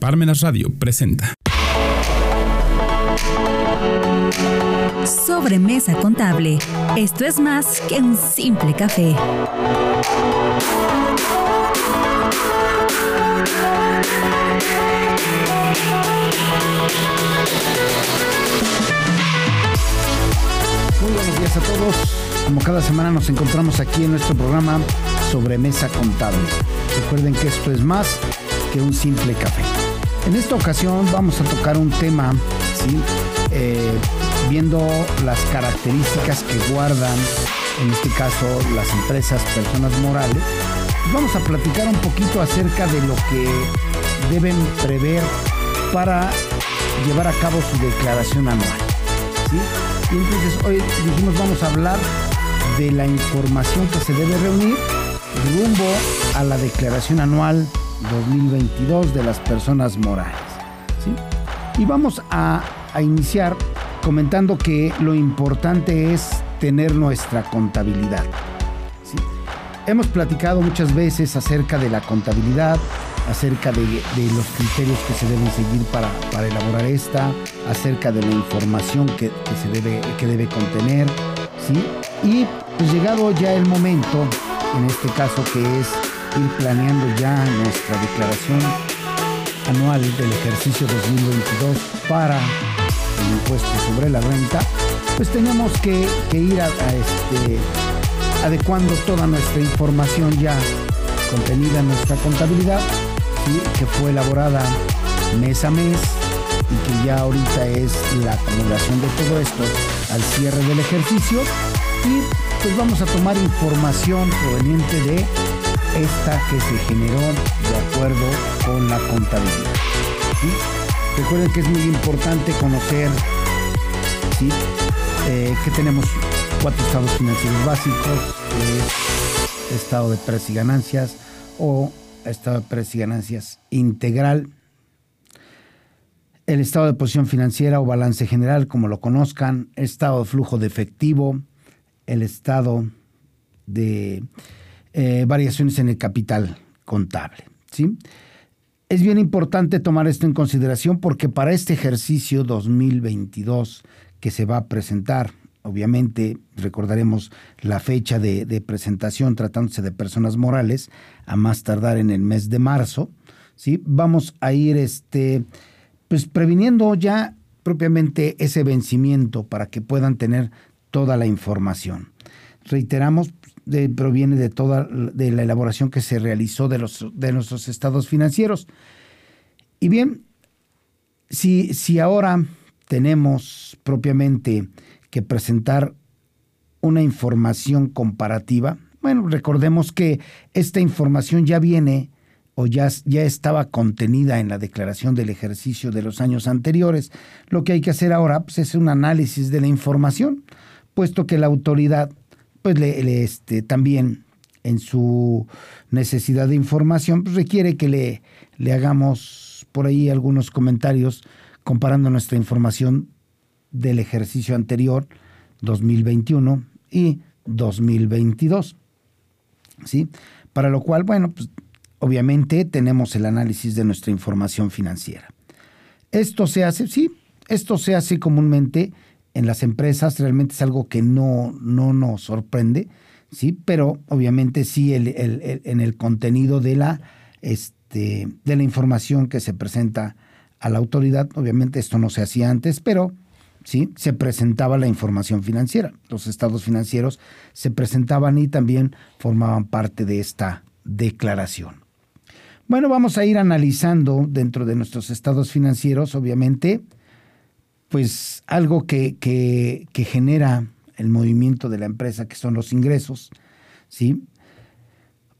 Parmenas Radio presenta. Sobremesa contable. Esto es más que un simple café. Muy buenos días a todos. Como cada semana nos encontramos aquí en nuestro programa Sobremesa Contable. Recuerden que esto es más que un simple café. En esta ocasión vamos a tocar un tema. Eh, viendo las características que guardan, en este caso las empresas, personas morales. Vamos a platicar un poquito acerca de lo que deben prever para llevar a cabo su declaración anual. Y entonces hoy dijimos vamos a hablar de la información que se debe reunir rumbo a la declaración anual 2022 de las personas morales. Y vamos a, a iniciar comentando que lo importante es tener nuestra contabilidad. Hemos platicado muchas veces acerca de la contabilidad, acerca de, de, los criterios que se deben seguir para, para elaborar esta, acerca de la información que, que, se debe, que debe contener. Y pues llegado ya el momento, en este caso que es ir planeando ya nuestra declaración anual del ejercicio 2022 para el impuesto sobre la renta, pues tenemos que, ir a, a este, adecuando toda nuestra información ya contenida en nuestra contabilidad ¿sí? que fue elaborada mes a mes y que ya ahorita es la acumulación de todo esto al cierre del ejercicio y pues vamos a tomar información proveniente de esta que se generó de acuerdo con la contabilidad. Recuerden que es muy importante conocer ¿sí? eh, que tenemos cuatro estados financieros básicos, estado de precios y ganancias o estado de precios y ganancias integral, el estado de posición financiera o balance general, como lo conozcan, estado de flujo de efectivo, el estado de eh, variaciones en el capital contable. ¿sí? Es bien importante tomar esto en consideración porque para este ejercicio 2022 que se va a presentar, obviamente recordaremos la fecha de, de, presentación tratándose de personas morales a más tardar en el mes de marzo, ¿sí? Vamos a ir este, pues previniendo ya propiamente ese vencimiento para que puedan tener toda la información. Reiteramos, proviene de toda de la elaboración que se realizó de, los, de nuestros estados financieros. Y bien, si, si ahora tenemos propiamente que presentar una información comparativa. Bueno, recordemos que esta información ya viene o ya, ya estaba contenida en la declaración del ejercicio de los años anteriores. Lo que hay que hacer ahora pues, es un análisis de la información, puesto que la autoridad pues, le, este, también en su necesidad de información pues, requiere que le, le hagamos por ahí algunos comentarios comparando nuestra información del ejercicio anterior, 2021 y 2022. ¿Sí? Para lo cual, bueno, pues obviamente tenemos el análisis de nuestra información financiera. Esto se hace, sí, esto se hace comúnmente en las empresas, realmente es algo que no, no nos sorprende, sí, pero obviamente sí el, el, en el contenido de la, este, de la información que se presenta a la autoridad, obviamente esto no se hacía antes, pero ¿sí? se presentaba la información financiera. Los estados financieros se presentaban y también formaban parte de esta declaración. Bueno, vamos a ir analizando dentro de nuestros estados financieros, obviamente, pues algo que, que, genera el movimiento de la empresa, que son los ingresos, ¿sí?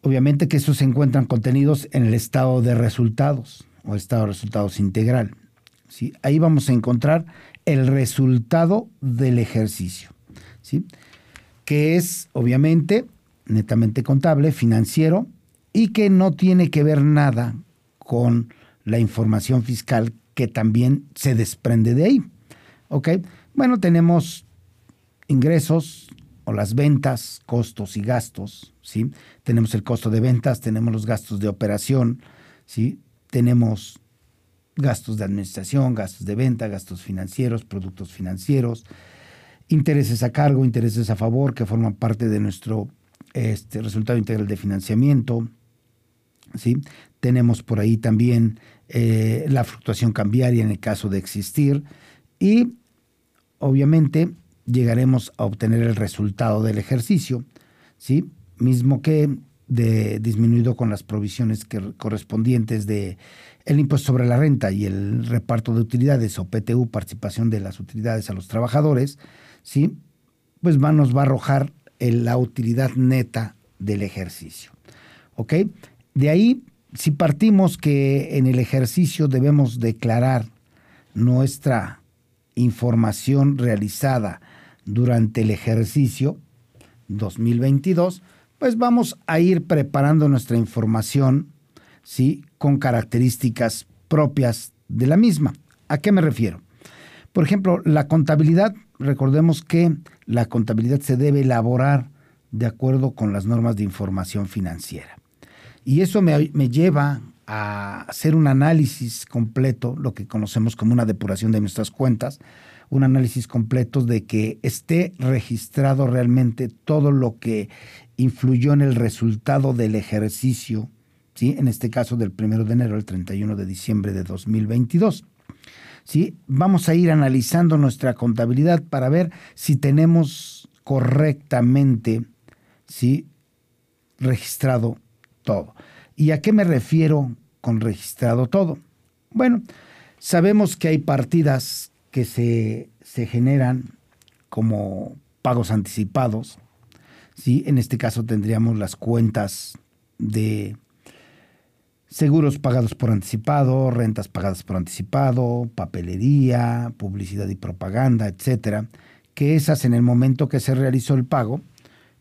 Obviamente que estos se encuentran contenidos en el estado de resultados o estado de resultados integral. ¿sí? Ahí vamos a encontrar el resultado del ejercicio, ¿sí? que es obviamente netamente contable, financiero, y que no tiene que ver nada con la información fiscal que también se desprende de ahí. ¿Ok? Bueno, tenemos ingresos o las ventas, costos y gastos, ¿sí? Tenemos el costo de ventas, tenemos los gastos de operación, ¿sí? Tenemos gastos de administración, gastos de venta, gastos financieros, productos financieros, intereses a cargo, intereses a favor que forman parte de nuestro este, resultado integral de financiamiento. ¿sí? Tenemos por ahí también eh, la fluctuación cambiaria en el caso de existir y obviamente llegaremos a obtener el resultado del ejercicio, ¿sí? mismo que de, disminuido con las provisiones correspondientes de el impuesto sobre la renta y el reparto de utilidades o PTU, participación de las utilidades a los trabajadores, ¿sí? pues nos va a arrojar la utilidad neta del ejercicio. ¿Ok? De ahí, si partimos que en el ejercicio debemos declarar nuestra información realizada durante el ejercicio 2022, pues vamos a ir preparando nuestra información, ¿sí? Con características propias de la misma. ¿A qué me refiero? Por ejemplo, la contabilidad, recordemos que la contabilidad se debe elaborar de acuerdo con las normas de información financiera. Y eso me, me lleva a hacer un análisis completo, lo que conocemos como una depuración de nuestras cuentas, un análisis completo de que esté registrado realmente todo lo que influyó en el resultado del ejercicio, ¿sí? en este caso del 1 de enero al 31 de diciembre de 2022. ¿sí? Vamos a ir analizando nuestra contabilidad para ver si tenemos correctamente ¿sí? registrado todo. ¿Y a qué me refiero con registrado todo? Bueno, sabemos que hay partidas que se, se generan como pagos anticipados. ¿sí? En este caso tendríamos las cuentas de seguros pagados por anticipado, rentas pagadas por anticipado, papelería, publicidad y propaganda, etcétera, que esas en el momento que se realizó el pago,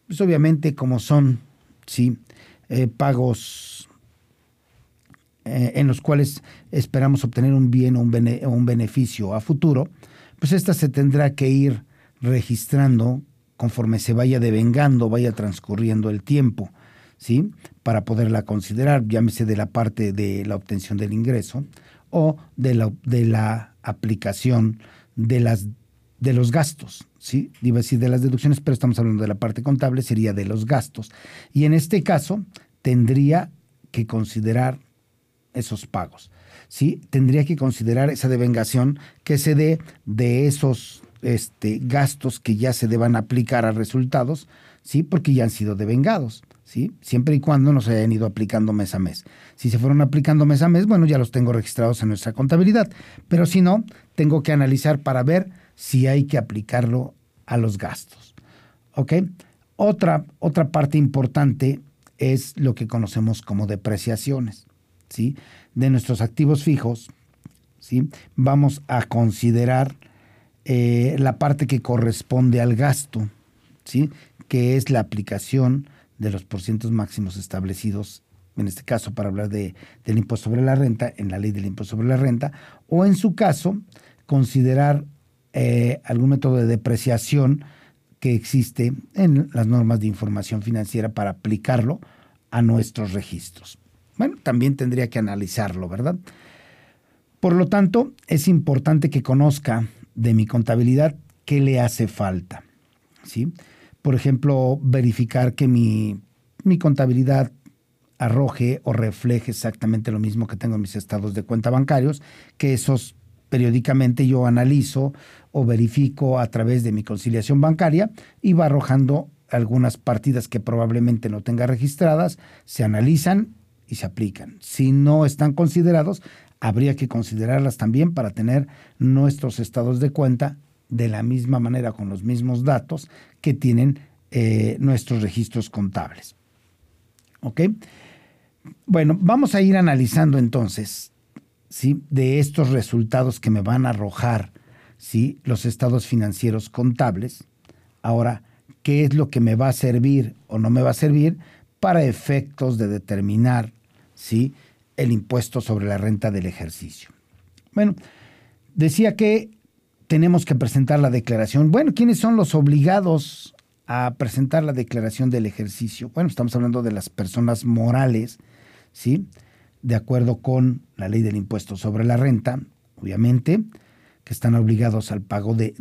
pues obviamente como son sí, eh, pagos eh, en los cuales esperamos obtener un bien o un, beneficio a futuro, pues esta se tendrá que ir registrando conforme se vaya devengando, vaya transcurriendo el tiempo. ¿sí? Para poderla considerar, llámese de la parte de la obtención del ingreso o de la, de la aplicación de, las, de los gastos, ¿sí? Iba a decir de las deducciones, pero estamos hablando de la parte contable, sería de los gastos. Y en este caso, tendría que considerar esos pagos, ¿sí? Tendría que considerar esa devengación que se dé de esos este, gastos que ya se deban aplicar a resultados, ¿sí? Porque ya han sido devengados. ¿sí? Siempre y cuando no se hayan ido aplicando mes a mes. Si se fueron aplicando mes a mes, bueno, ya los tengo registrados en nuestra contabilidad. Pero si no, tengo que analizar para ver si hay que aplicarlo a los gastos. ¿Ok? Otra, otra parte importante es lo que conocemos como depreciaciones, ¿sí? De nuestros activos fijos, ¿sí? Vamos a considerar eh, la parte que corresponde al gasto, ¿sí? Que es la aplicación de los porcientos máximos establecidos, en este caso para hablar de, del impuesto sobre la renta, en la ley del impuesto sobre la renta, o en su caso, considerar eh, algún método de depreciación que existe en las normas de información financiera para aplicarlo a nuestros registros. Bueno, también tendría que analizarlo, ¿verdad? Por lo tanto, es importante que conozca de mi contabilidad qué le hace falta. ¿sí? por ejemplo, verificar que mi, contabilidad arroje o refleje exactamente lo mismo que tengo en mis estados de cuenta bancarios, que esos periódicamente yo analizo o verifico a través de mi conciliación bancaria y va arrojando algunas partidas que probablemente no tenga registradas, se analizan y se aplican. Si no están considerados, habría que considerarlas también para tener nuestros estados de cuenta de la misma manera, con los mismos datos que tienen eh, nuestros registros contables. ¿Ok? Bueno, vamos a ir analizando entonces, ¿sí? De estos resultados que me van a arrojar, ¿sí? Los estados financieros contables. Ahora, ¿qué es lo que me va a servir o no me va a servir para efectos de determinar, ¿sí? El impuesto sobre la renta del ejercicio. Bueno, decía que tenemos que presentar la declaración. Bueno, ¿quiénes son los obligados a presentar la declaración del ejercicio? Bueno, estamos hablando de las personas morales, ¿sí? de acuerdo con la ley del impuesto sobre la renta, obviamente, que están obligados al pago de,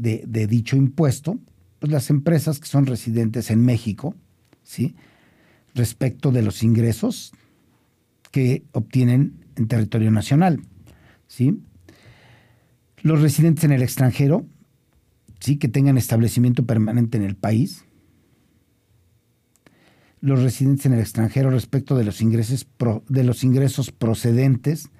dicho impuesto, pues las empresas que son residentes en México, ¿sí? respecto de los ingresos que obtienen en territorio nacional. ¿sí? Los residentes en el extranjero, ¿sí? que tengan establecimiento permanente en el país. Los residentes en el extranjero respecto de los ingresos, de los ingresos procedentes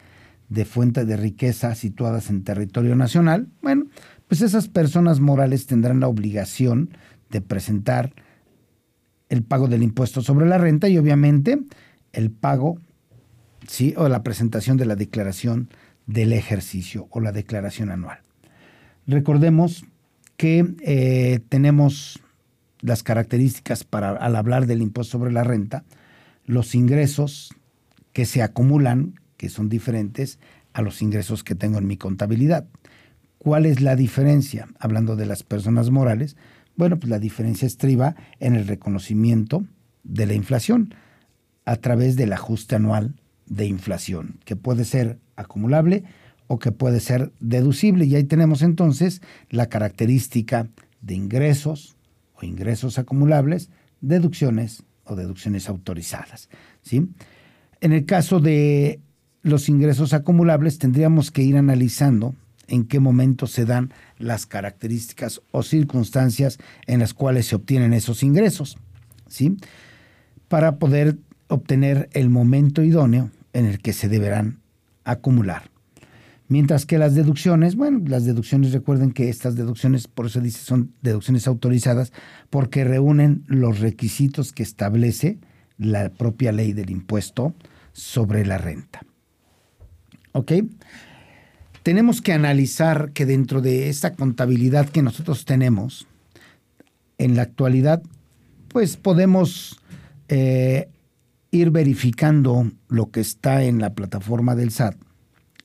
de fuentes de riqueza situadas en territorio nacional. Bueno, pues esas personas morales tendrán la obligación de presentar el pago del impuesto sobre la renta y obviamente el pago, sí, o la presentación de la declaración del ejercicio o la declaración anual. Recordemos que eh, tenemos las características para, al hablar del impuesto sobre la renta, los ingresos que se acumulan, que son diferentes a los ingresos que tengo en mi contabilidad. ¿Cuál es la diferencia? Hablando de las personas morales, bueno, pues la diferencia estriba en el reconocimiento de la inflación a través del ajuste anual de inflación, que puede ser acumulable o que puede ser deducible. Y ahí tenemos entonces la característica de ingresos o ingresos acumulables, deducciones o deducciones autorizadas. ¿sí? En el caso de los ingresos acumulables, tendríamos que ir analizando en qué momento se dan las características o circunstancias en las cuales se obtienen esos ingresos, ¿sí? Para poder obtener el momento idóneo en el que se deberán acumular. Mientras que las deducciones, bueno, las deducciones, recuerden que estas deducciones, por eso dice, son deducciones autorizadas, porque reúnen los requisitos que establece la propia ley del impuesto sobre la renta. ¿Ok? tenemos que analizar que dentro de esta contabilidad que nosotros tenemos, en la actualidad, pues podemos eh, ir verificando lo que está en la plataforma del SAT,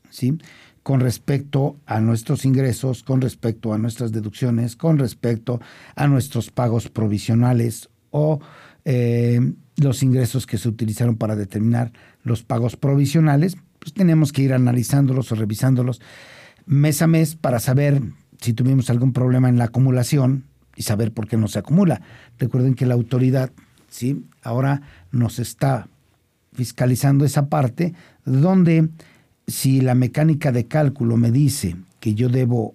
¿sí? Con respecto a nuestros ingresos, con respecto a nuestras deducciones, con respecto a nuestros pagos provisionales o eh, los ingresos que se utilizaron para determinar los pagos provisionales, pues tenemos que ir analizándolos o revisándolos mes a mes para saber si tuvimos algún problema en la acumulación y saber por qué no se acumula. Recuerden que la autoridad, ¿sí? Ahora nos está fiscalizando esa parte donde si la mecánica de cálculo me dice que yo debo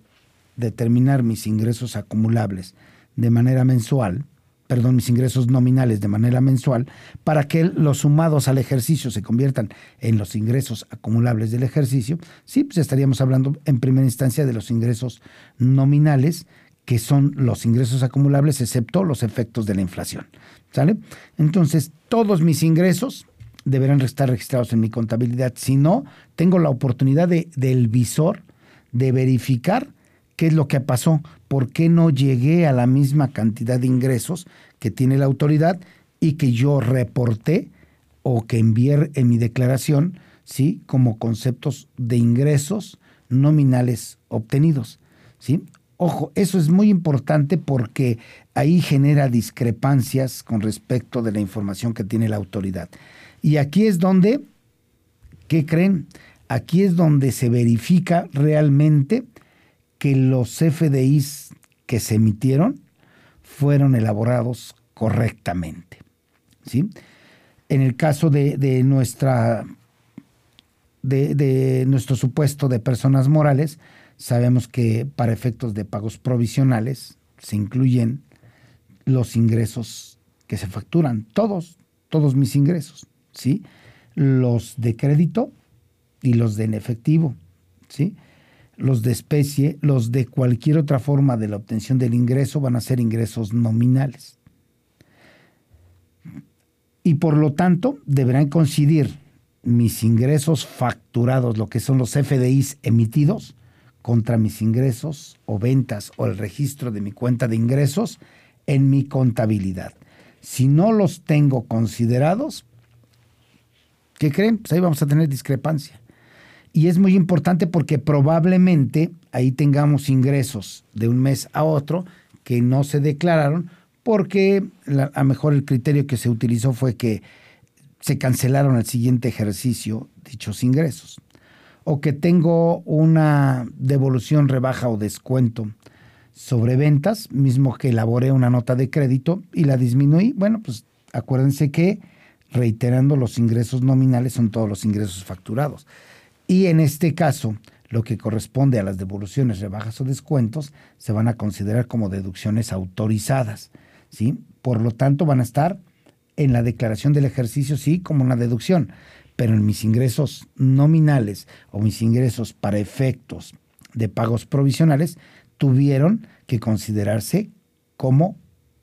determinar mis ingresos acumulables de manera mensual, perdón, mis ingresos nominales de manera mensual, para que los sumados al ejercicio se conviertan en los ingresos acumulables del ejercicio, sí, pues estaríamos hablando en primera instancia de los ingresos nominales, que son los ingresos acumulables, excepto los efectos de la inflación. ¿Sale? Entonces, todos mis ingresos deberán estar registrados en mi contabilidad. Si no, tengo la oportunidad de, del visor de verificar qué es lo que pasó, por qué no llegué a la misma cantidad de ingresos que tiene la autoridad y que yo reporté o que envié en mi declaración, ¿sí? Como conceptos de ingresos nominales obtenidos, ¿sí? Ojo, eso es muy importante porque ahí genera discrepancias con respecto de la información que tiene la autoridad. Y aquí es donde, ¿qué creen? Aquí es donde se verifica realmente que los FDIs que se emitieron fueron elaborados correctamente. ¿sí? En el caso de, nuestra, de, de, nuestro supuesto de personas morales, sabemos que para efectos de pagos provisionales se incluyen los ingresos que se facturan, todos, todos mis ingresos, ¿sí? Los de crédito y los de en efectivo, ¿sí? los de especie, los de cualquier otra forma de la obtención del ingreso van a ser ingresos nominales. Y por lo tanto deberán coincidir mis ingresos facturados, lo que son los FDIs emitidos, contra mis ingresos o ventas o el registro de mi cuenta de ingresos en mi contabilidad. Si no los tengo considerados, ¿qué creen? Pues ahí vamos a tener discrepancia. Y es muy importante porque probablemente ahí tengamos ingresos de un mes a otro que no se declararon porque a lo mejor el criterio que se utilizó fue que se cancelaron al siguiente ejercicio dichos ingresos. O que tengo una devolución, rebaja o descuento sobre ventas, mismo que elaboré una nota de crédito y la disminuí. Bueno, pues acuérdense que reiterando los ingresos nominales son todos los ingresos facturados. Y en este caso, lo que corresponde a las devoluciones, rebajas o descuentos se van a considerar como deducciones autorizadas. ¿sí? Por lo tanto, van a estar en la declaración del ejercicio, sí, como una deducción, pero en mis ingresos nominales o mis ingresos para efectos de pagos provisionales tuvieron que considerarse como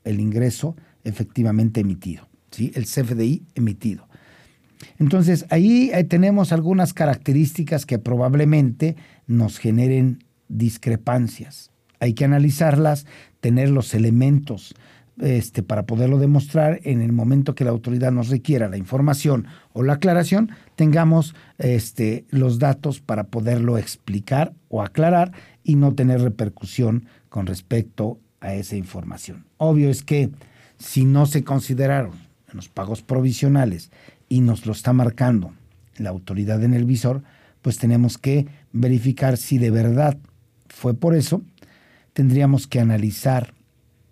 el ingreso efectivamente emitido, ¿sí? el CFDI emitido. Entonces, ahí tenemos algunas características que probablemente nos generen discrepancias. Hay que analizarlas, tener los elementos este, para poderlo demostrar en el momento que la autoridad nos requiera la información o la aclaración, tengamos este, los datos para poderlo explicar o aclarar y no tener repercusión con respecto a esa información. Obvio es que si no se consideraron los pagos provisionales y nos lo está marcando la autoridad en el visor, pues tenemos que verificar si de verdad fue por eso. Tendríamos que analizar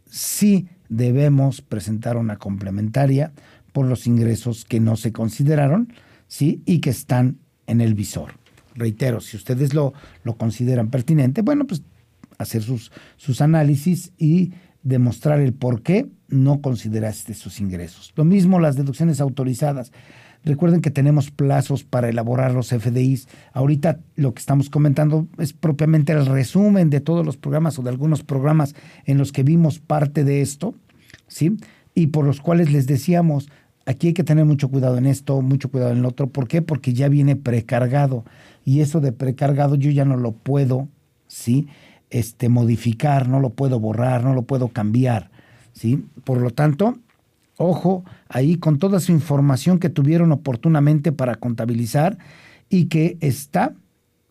si debemos presentar una complementaria por los ingresos que no se consideraron ¿sí? y que están en el visor. Reitero, si ustedes lo, lo consideran pertinente, bueno, pues hacer sus, sus análisis y demostrar el por qué no consideraste sus ingresos. Lo mismo las deducciones autorizadas. Recuerden que tenemos plazos para elaborar los FDIs. Ahorita lo que estamos comentando es propiamente el resumen de todos los programas o de algunos programas en los que vimos parte de esto, ¿sí? Y por los cuales les decíamos, aquí hay que tener mucho cuidado en esto, mucho cuidado en el otro. ¿Por qué? Porque ya viene precargado. Y eso de precargado yo ya no lo puedo, ¿sí? Este, modificar, no lo puedo borrar, no lo puedo cambiar, ¿sí? Por lo tanto, ojo ahí con toda su información que tuvieron oportunamente para contabilizar y que está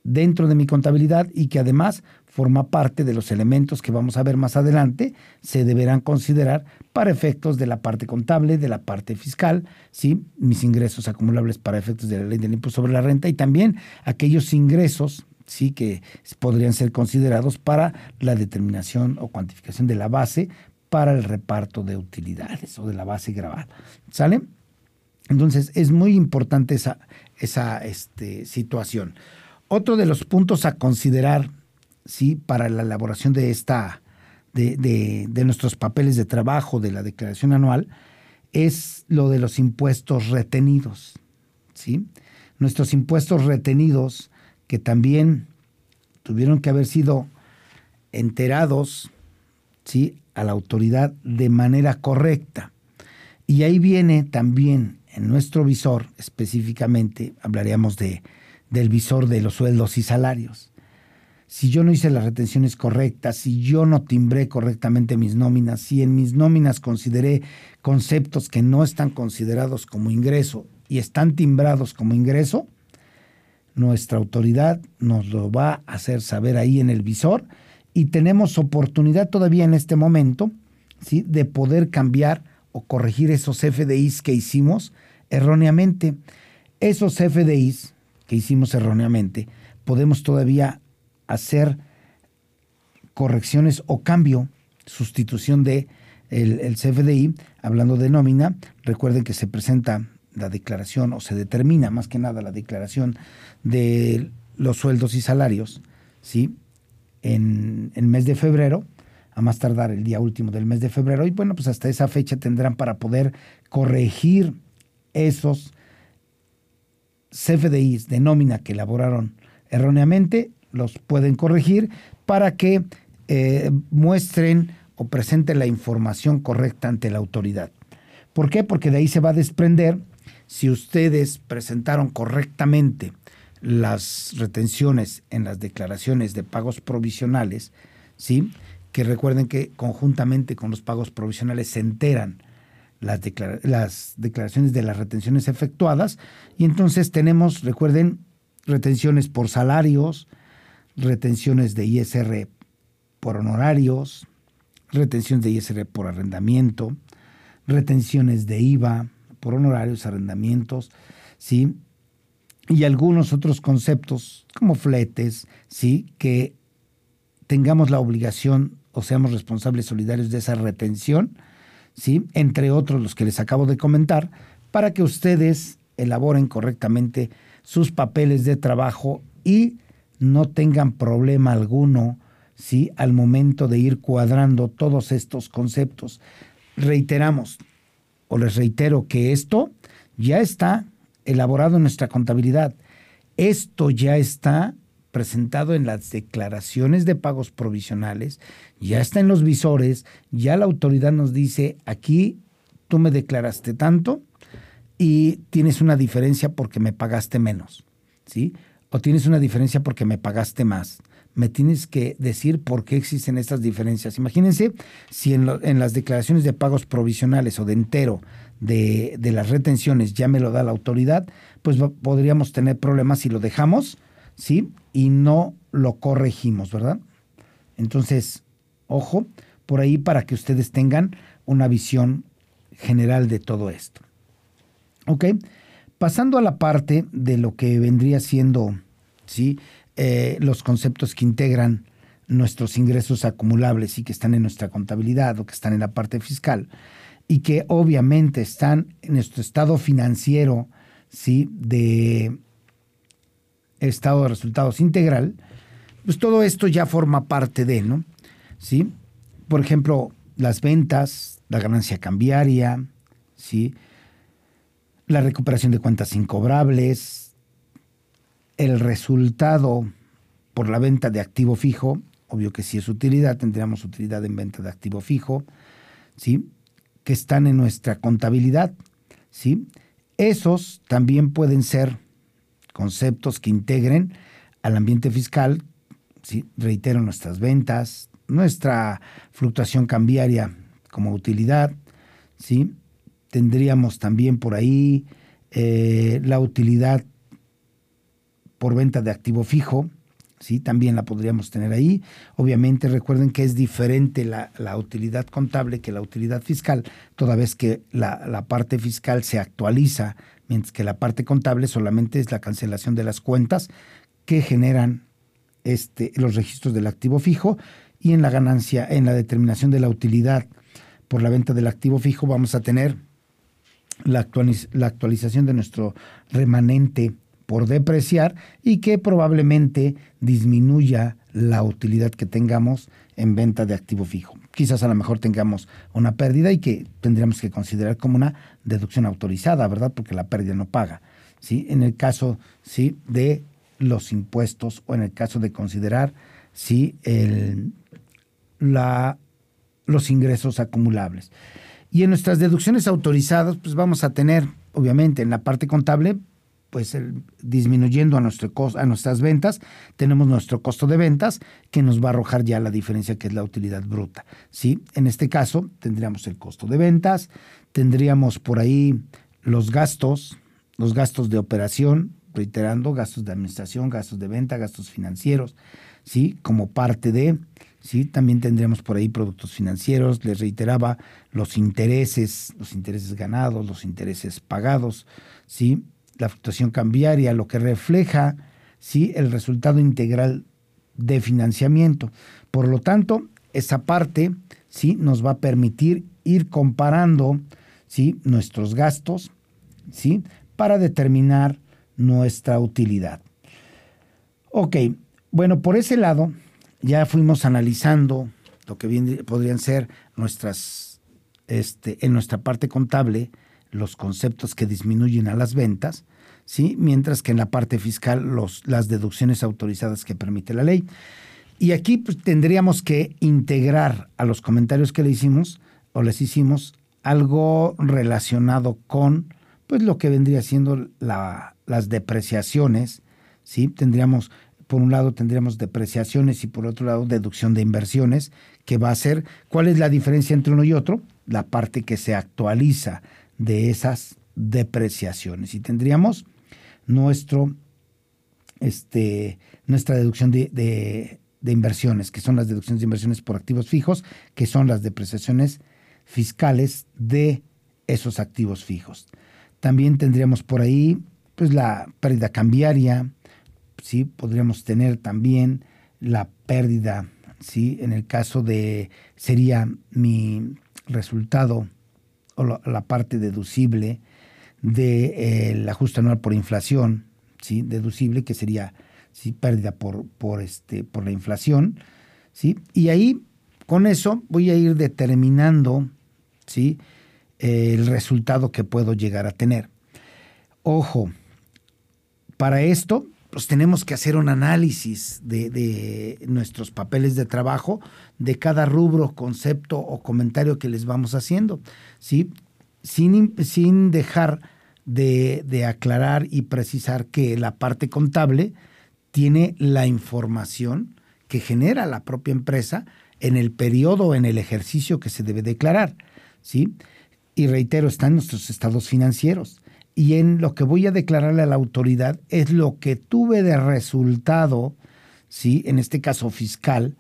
dentro de mi contabilidad y que además forma parte de los elementos que vamos a ver más adelante, se deberán considerar para efectos de la parte contable, de la parte fiscal, ¿sí? mis ingresos acumulables para efectos de la ley del impuesto sobre la renta y también aquellos ingresos sí que podrían ser considerados para la determinación o cuantificación de la base para el reparto de utilidades o de la base grabada. ¿Sale? Entonces es muy importante esa, esa este, situación. Otro de los puntos a considerar ¿sí? para la elaboración de, esta, de, de, nuestros papeles de trabajo, de la declaración anual, es lo de los impuestos retenidos. ¿sí? Nuestros impuestos retenidos que también tuvieron que haber sido enterados ¿sí? a la autoridad de manera correcta. Y ahí viene también en nuestro visor, específicamente, hablaríamos de, del visor de los sueldos y salarios. Si yo no hice las retenciones correctas, si yo no timbré correctamente mis nóminas, si en mis nóminas consideré conceptos que no están considerados como ingreso y están timbrados como ingreso, nuestra autoridad nos lo va a hacer saber ahí en el visor y tenemos oportunidad todavía en este momento ¿sí? de poder cambiar o corregir esos FDIs que hicimos erróneamente. Esos FDIs que hicimos erróneamente, podemos todavía hacer correcciones o cambio, sustitución de el, el CFDI, hablando de nómina, recuerden que se presenta la declaración o se determina más que nada la declaración de los sueldos y salarios, ¿sí? en el mes de febrero, a más tardar el día último del mes de febrero. Y bueno, pues hasta esa fecha tendrán para poder corregir esos CFDIs de nómina que elaboraron erróneamente, los pueden corregir para que eh, muestren o presenten la información correcta ante la autoridad. ¿Por qué? Porque de ahí se va a desprender si ustedes presentaron correctamente las retenciones en las declaraciones de pagos provisionales, ¿sí? que recuerden que conjuntamente con los pagos provisionales se enteran las, las declaraciones de las retenciones efectuadas y entonces tenemos, recuerden, retenciones por salarios, retenciones de ISR por honorarios, retenciones de ISR por arrendamiento, retenciones de IVA por honorarios, arrendamientos, ¿sí? Y algunos otros conceptos como fletes, ¿sí? Que tengamos la obligación o seamos responsables solidarios de esa retención, ¿sí? Entre otros los que les acabo de comentar, para que ustedes elaboren correctamente sus papeles de trabajo y no tengan problema alguno ¿sí? al momento de ir cuadrando todos estos conceptos. Reiteramos, o les reitero que esto ya está elaborado en nuestra contabilidad. Esto ya está presentado en las declaraciones de pagos provisionales, ya está en los visores, ya la autoridad nos dice, aquí tú me declaraste tanto y tienes una diferencia porque me pagaste menos, ¿sí? O tienes una diferencia porque me pagaste más me tienes que decir por qué existen estas diferencias. Imagínense si en, las declaraciones de pagos provisionales o de entero de, las retenciones ya me lo da la autoridad, pues podríamos tener problemas si lo dejamos, ¿sí? Y no lo corregimos, ¿verdad? Entonces, ojo, por ahí para que ustedes tengan una visión general de todo esto. ¿Ok? Pasando a la parte de lo que vendría siendo, ¿sí? Eh, los conceptos que integran nuestros ingresos acumulables y que están en nuestra contabilidad o que están en la parte fiscal y que obviamente están en nuestro estado financiero, ¿sí? De estado de resultados integral, pues todo esto ya forma parte de, ¿no? ¿Sí? Por ejemplo, las ventas, la ganancia cambiaria, ¿sí? La recuperación de cuentas incobrables, el resultado por la venta de activo fijo, obvio que si es utilidad, tendríamos utilidad en venta de activo fijo, ¿sí? que están en nuestra contabilidad. ¿sí? Esos también pueden ser conceptos que integren al ambiente fiscal, ¿sí? reitero, nuestras ventas, nuestra fluctuación cambiaria como utilidad, ¿sí? Tendríamos también por ahí eh, la utilidad por venta de activo fijo, ¿sí? también la podríamos tener ahí. Obviamente recuerden que es diferente la, utilidad contable que la utilidad fiscal, toda vez que la, parte fiscal se actualiza, mientras que la parte contable solamente es la cancelación de las cuentas que generan este, los registros del activo fijo y en la ganancia, en la determinación de la utilidad por la venta del activo fijo vamos a tener la, la actualización de nuestro remanente por depreciar y que probablemente disminuya la utilidad que tengamos en venta de activo fijo. Quizás a lo mejor tengamos una pérdida y que tendríamos que considerar como una deducción autorizada, ¿verdad? Porque la pérdida no paga. ¿sí? En el caso ¿sí? de los impuestos o en el caso de considerar ¿sí? el, la, los ingresos acumulables. Y en nuestras deducciones autorizadas, pues vamos a tener, obviamente, en la parte contable, pues disminuyendo a, nuestro a nuestras ventas, tenemos nuestro costo de ventas que nos va a arrojar ya la diferencia que es la utilidad bruta. ¿sí? En este caso tendríamos el costo de ventas, tendríamos por ahí los gastos, los gastos de operación, reiterando, gastos de administración, gastos de venta, gastos financieros, ¿sí? como parte de, ¿sí? también tendríamos por ahí productos financieros, les reiteraba, los intereses, los intereses ganados, los intereses pagados, ¿sí? la fluctuación cambiaria, lo que refleja ¿sí? el resultado integral de financiamiento. Por lo tanto, esa parte ¿sí? nos va a permitir ir comparando ¿sí? nuestros gastos ¿sí? para determinar nuestra utilidad. Ok, bueno, por ese lado ya fuimos analizando lo que podrían ser nuestras, este, en nuestra parte contable, los conceptos que disminuyen a las ventas, ¿sí? mientras que en la parte fiscal los, las deducciones autorizadas que permite la ley. Y aquí pues, tendríamos que integrar a los comentarios que le hicimos o les hicimos algo relacionado con pues lo que vendría siendo la, las depreciaciones, ¿sí? Tendríamos, por un lado tendríamos depreciaciones y por otro lado deducción de inversiones, que va a ser, ¿cuál es la diferencia entre uno y otro? La parte que se actualiza de esas depreciaciones. Y tendríamos nuestro, este, nuestra deducción de, de, inversiones, que son las deducciones de inversiones por activos fijos, que son las depreciaciones fiscales de esos activos fijos. También tendríamos por ahí pues la pérdida cambiaria, ¿sí? Podríamos tener también la pérdida, ¿sí? En el caso de, sería mi resultado o la, parte deducible del de, eh, ajuste anual por inflación, ¿sí? Deducible, que sería ¿sí? pérdida por, por, este, por la inflación, ¿sí? Y ahí, con eso, voy a ir determinando, ¿sí? el resultado que puedo llegar a tener. Ojo, para esto, pues tenemos que hacer un análisis de, nuestros papeles de trabajo, de cada rubro, concepto o comentario que les vamos haciendo, ¿sí? Sin, sin dejar de, de aclarar y precisar que la parte contable tiene la información que genera la propia empresa en el periodo en el ejercicio que se debe declarar, ¿sí? y reitero, están nuestros estados financieros. Y en lo que voy a declararle a la autoridad es lo que tuve de resultado, ¿sí? en este caso fiscal,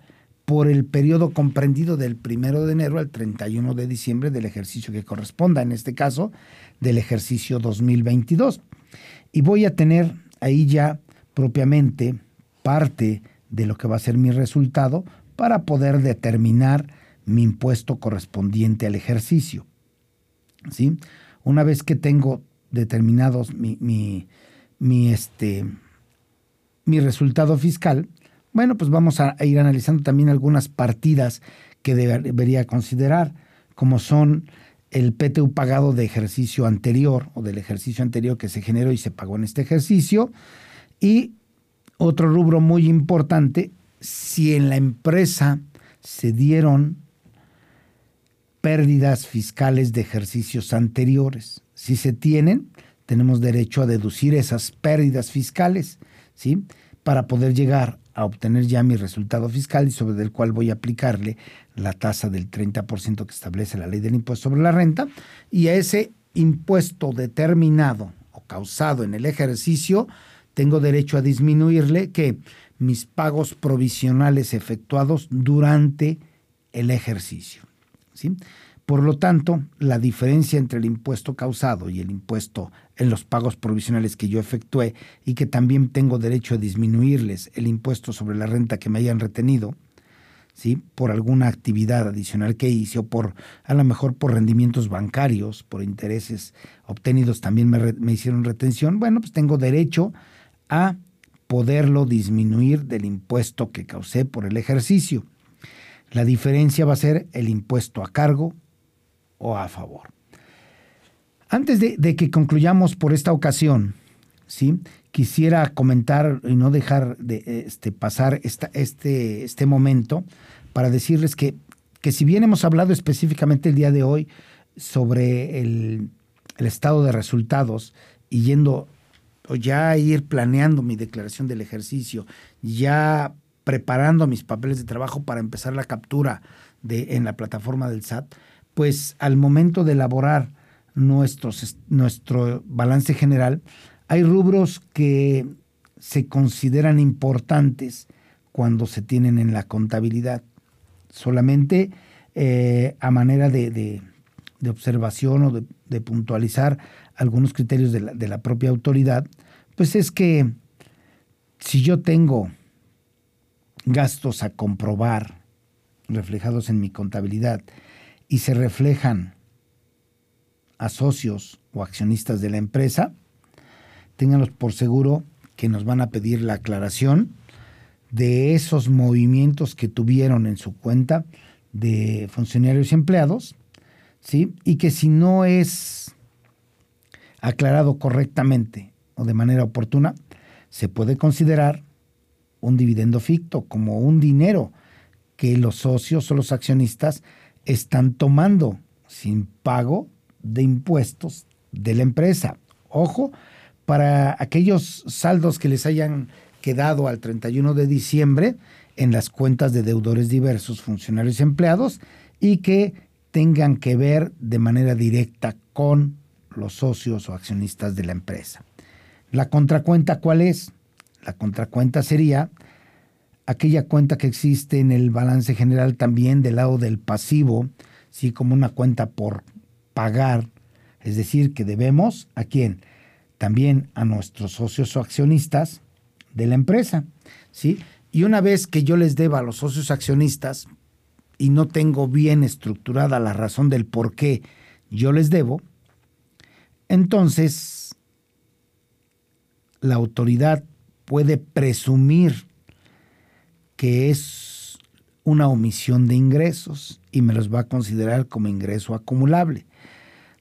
por el periodo comprendido del primero de enero al 31 de diciembre del ejercicio que corresponda, en este caso del ejercicio 2022. Y voy a tener ahí ya propiamente parte de lo que va a ser mi resultado para poder determinar mi impuesto correspondiente al ejercicio. ¿sí? Una vez que tengo determinados mi, mi, este, mi resultado fiscal, bueno, pues vamos a, ir analizando también algunas partidas que debería considerar, como son el PTU pagado de ejercicio anterior o del ejercicio anterior que se generó y se pagó en este ejercicio. Y otro rubro muy importante, si en la empresa se dieron pérdidas fiscales de ejercicios anteriores. Si se tienen, tenemos derecho a deducir esas pérdidas fiscales, ¿sí? Para poder llegar a obtener ya mi resultado fiscal y sobre el cual voy a aplicarle la tasa del 30% que establece la ley del impuesto sobre la renta y a ese impuesto determinado o causado en el ejercicio tengo derecho a disminuirle que mis pagos provisionales efectuados durante el ejercicio. Por lo tanto, la diferencia entre el impuesto causado y el impuesto en los pagos provisionales que yo efectué y que también tengo derecho a disminuirles el impuesto sobre la renta que me hayan retenido, ¿sí? por alguna actividad adicional que hice o por a lo mejor por rendimientos bancarios, por intereses obtenidos también me, me hicieron retención, bueno, pues tengo derecho a poderlo disminuir del impuesto que causé por el ejercicio. La diferencia va a ser el impuesto a cargo o a favor. Antes de, que concluyamos por esta ocasión, ¿sí? quisiera comentar y no dejar de este, pasar este, este momento para decirles que, que si bien hemos hablado específicamente el día de hoy sobre el, el estado de resultados y yendo o ya ir planeando mi declaración del ejercicio, ya preparando mis papeles de trabajo para empezar la captura de, en la plataforma del SAT, pues al momento de elaborar nuestros, nuestro balance general, hay rubros que se consideran importantes cuando se tienen en la contabilidad. Solamente eh, a manera de, de, observación o de, de, puntualizar algunos criterios de la, de la propia autoridad, pues es que si yo tengo gastos a comprobar reflejados en mi contabilidad y se reflejan a socios o accionistas de la empresa, ténganlos por seguro que nos van a pedir la aclaración de esos movimientos que tuvieron en su cuenta de funcionarios y empleados, ¿sí? Y que si no es aclarado correctamente o de manera oportuna, se puede considerar un dividendo ficto, como un dinero que los socios o los accionistas están tomando sin pago de impuestos de la empresa. Ojo, para aquellos saldos que les hayan quedado al 31 de diciembre en las cuentas de deudores diversos, funcionarios y empleados, y que tengan que ver de manera directa con los socios o accionistas de la empresa. ¿La contracuenta cuál es? La contracuenta sería aquella cuenta que existe en el balance general también del lado del pasivo, ¿sí? como una cuenta por pagar, Es decir, que debemos a quién? También a nuestros socios o accionistas de la empresa, ¿sí? Y una vez que yo les deba a los socios accionistas y no tengo bien estructurada la razón del por qué yo les debo, entonces la autoridad puede presumir que es una omisión de ingresos y me los va a considerar como ingreso acumulable.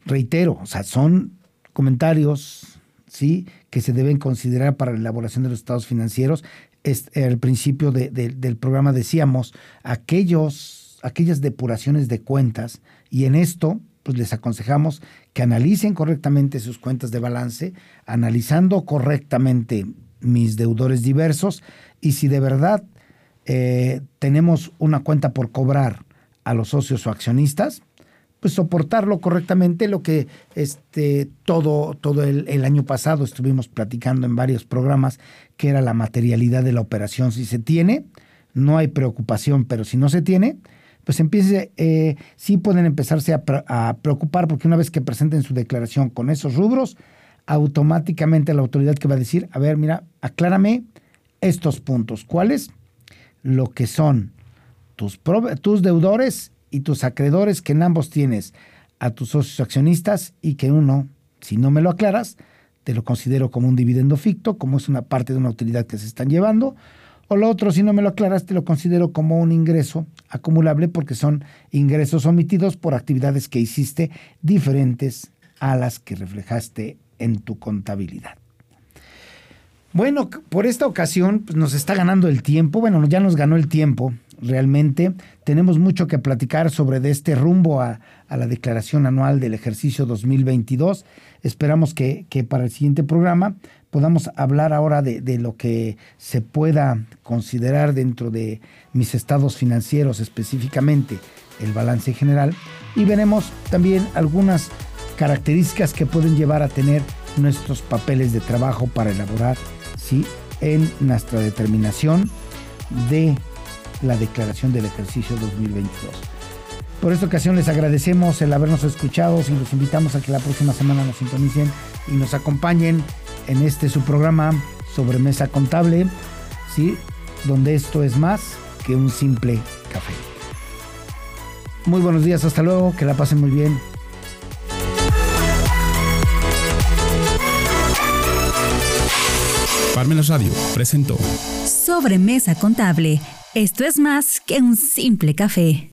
Reitero, o sea, son comentarios ¿sí? que se deben considerar para la elaboración de los estados financieros. al principio del programa decíamos aquellos, aquellas depuraciones de cuentas y en esto pues les aconsejamos que analicen correctamente sus cuentas de balance, analizando correctamente mis deudores diversos y si de verdad eh, tenemos una cuenta por cobrar a los socios o accionistas, pues soportarlo correctamente, lo que este, todo, todo el, año pasado estuvimos platicando en varios programas, que era la materialidad de la operación. Si se tiene, no hay preocupación, pero si no se tiene, pues empiece, eh, sí pueden empezarse a, preocupar, porque una vez que presenten su declaración con esos rubros, automáticamente la autoridad que va a decir, a ver, mira, aclárame estos puntos. ¿Cuáles? Lo que son tus, tus deudores y tus acreedores que en ambos tienes a tus socios accionistas y que uno, si no me lo aclaras, te lo considero como un dividendo ficto, como es una parte de una utilidad que se están llevando, o lo otro, si no me lo aclaras, te lo considero como un ingreso acumulable porque son ingresos omitidos por actividades que hiciste diferentes a las que reflejaste en tu contabilidad. Bueno, por esta ocasión pues, nos está ganando el tiempo, bueno, ya nos ganó el tiempo realmente. Tenemos mucho que platicar sobre este rumbo a, la declaración anual del ejercicio 2022. Esperamos que, para el siguiente programa podamos hablar ahora de, de, lo que se pueda considerar dentro de mis estados financieros, específicamente el balance general, y veremos también algunas características que pueden llevar a tener nuestros papeles de trabajo para elaborar en nuestra determinación de la declaración del ejercicio 2022. Por esta ocasión les agradecemos el habernos escuchado y los invitamos a que la próxima semana nos sintonicen y nos acompañen en este su programa sobre mesa contable, ¿sí? donde esto es más que un simple café. Muy buenos días, hasta luego, que la pasen muy bien. Parmenas Radio presentó Sobremesa Contable esto es más que un simple café.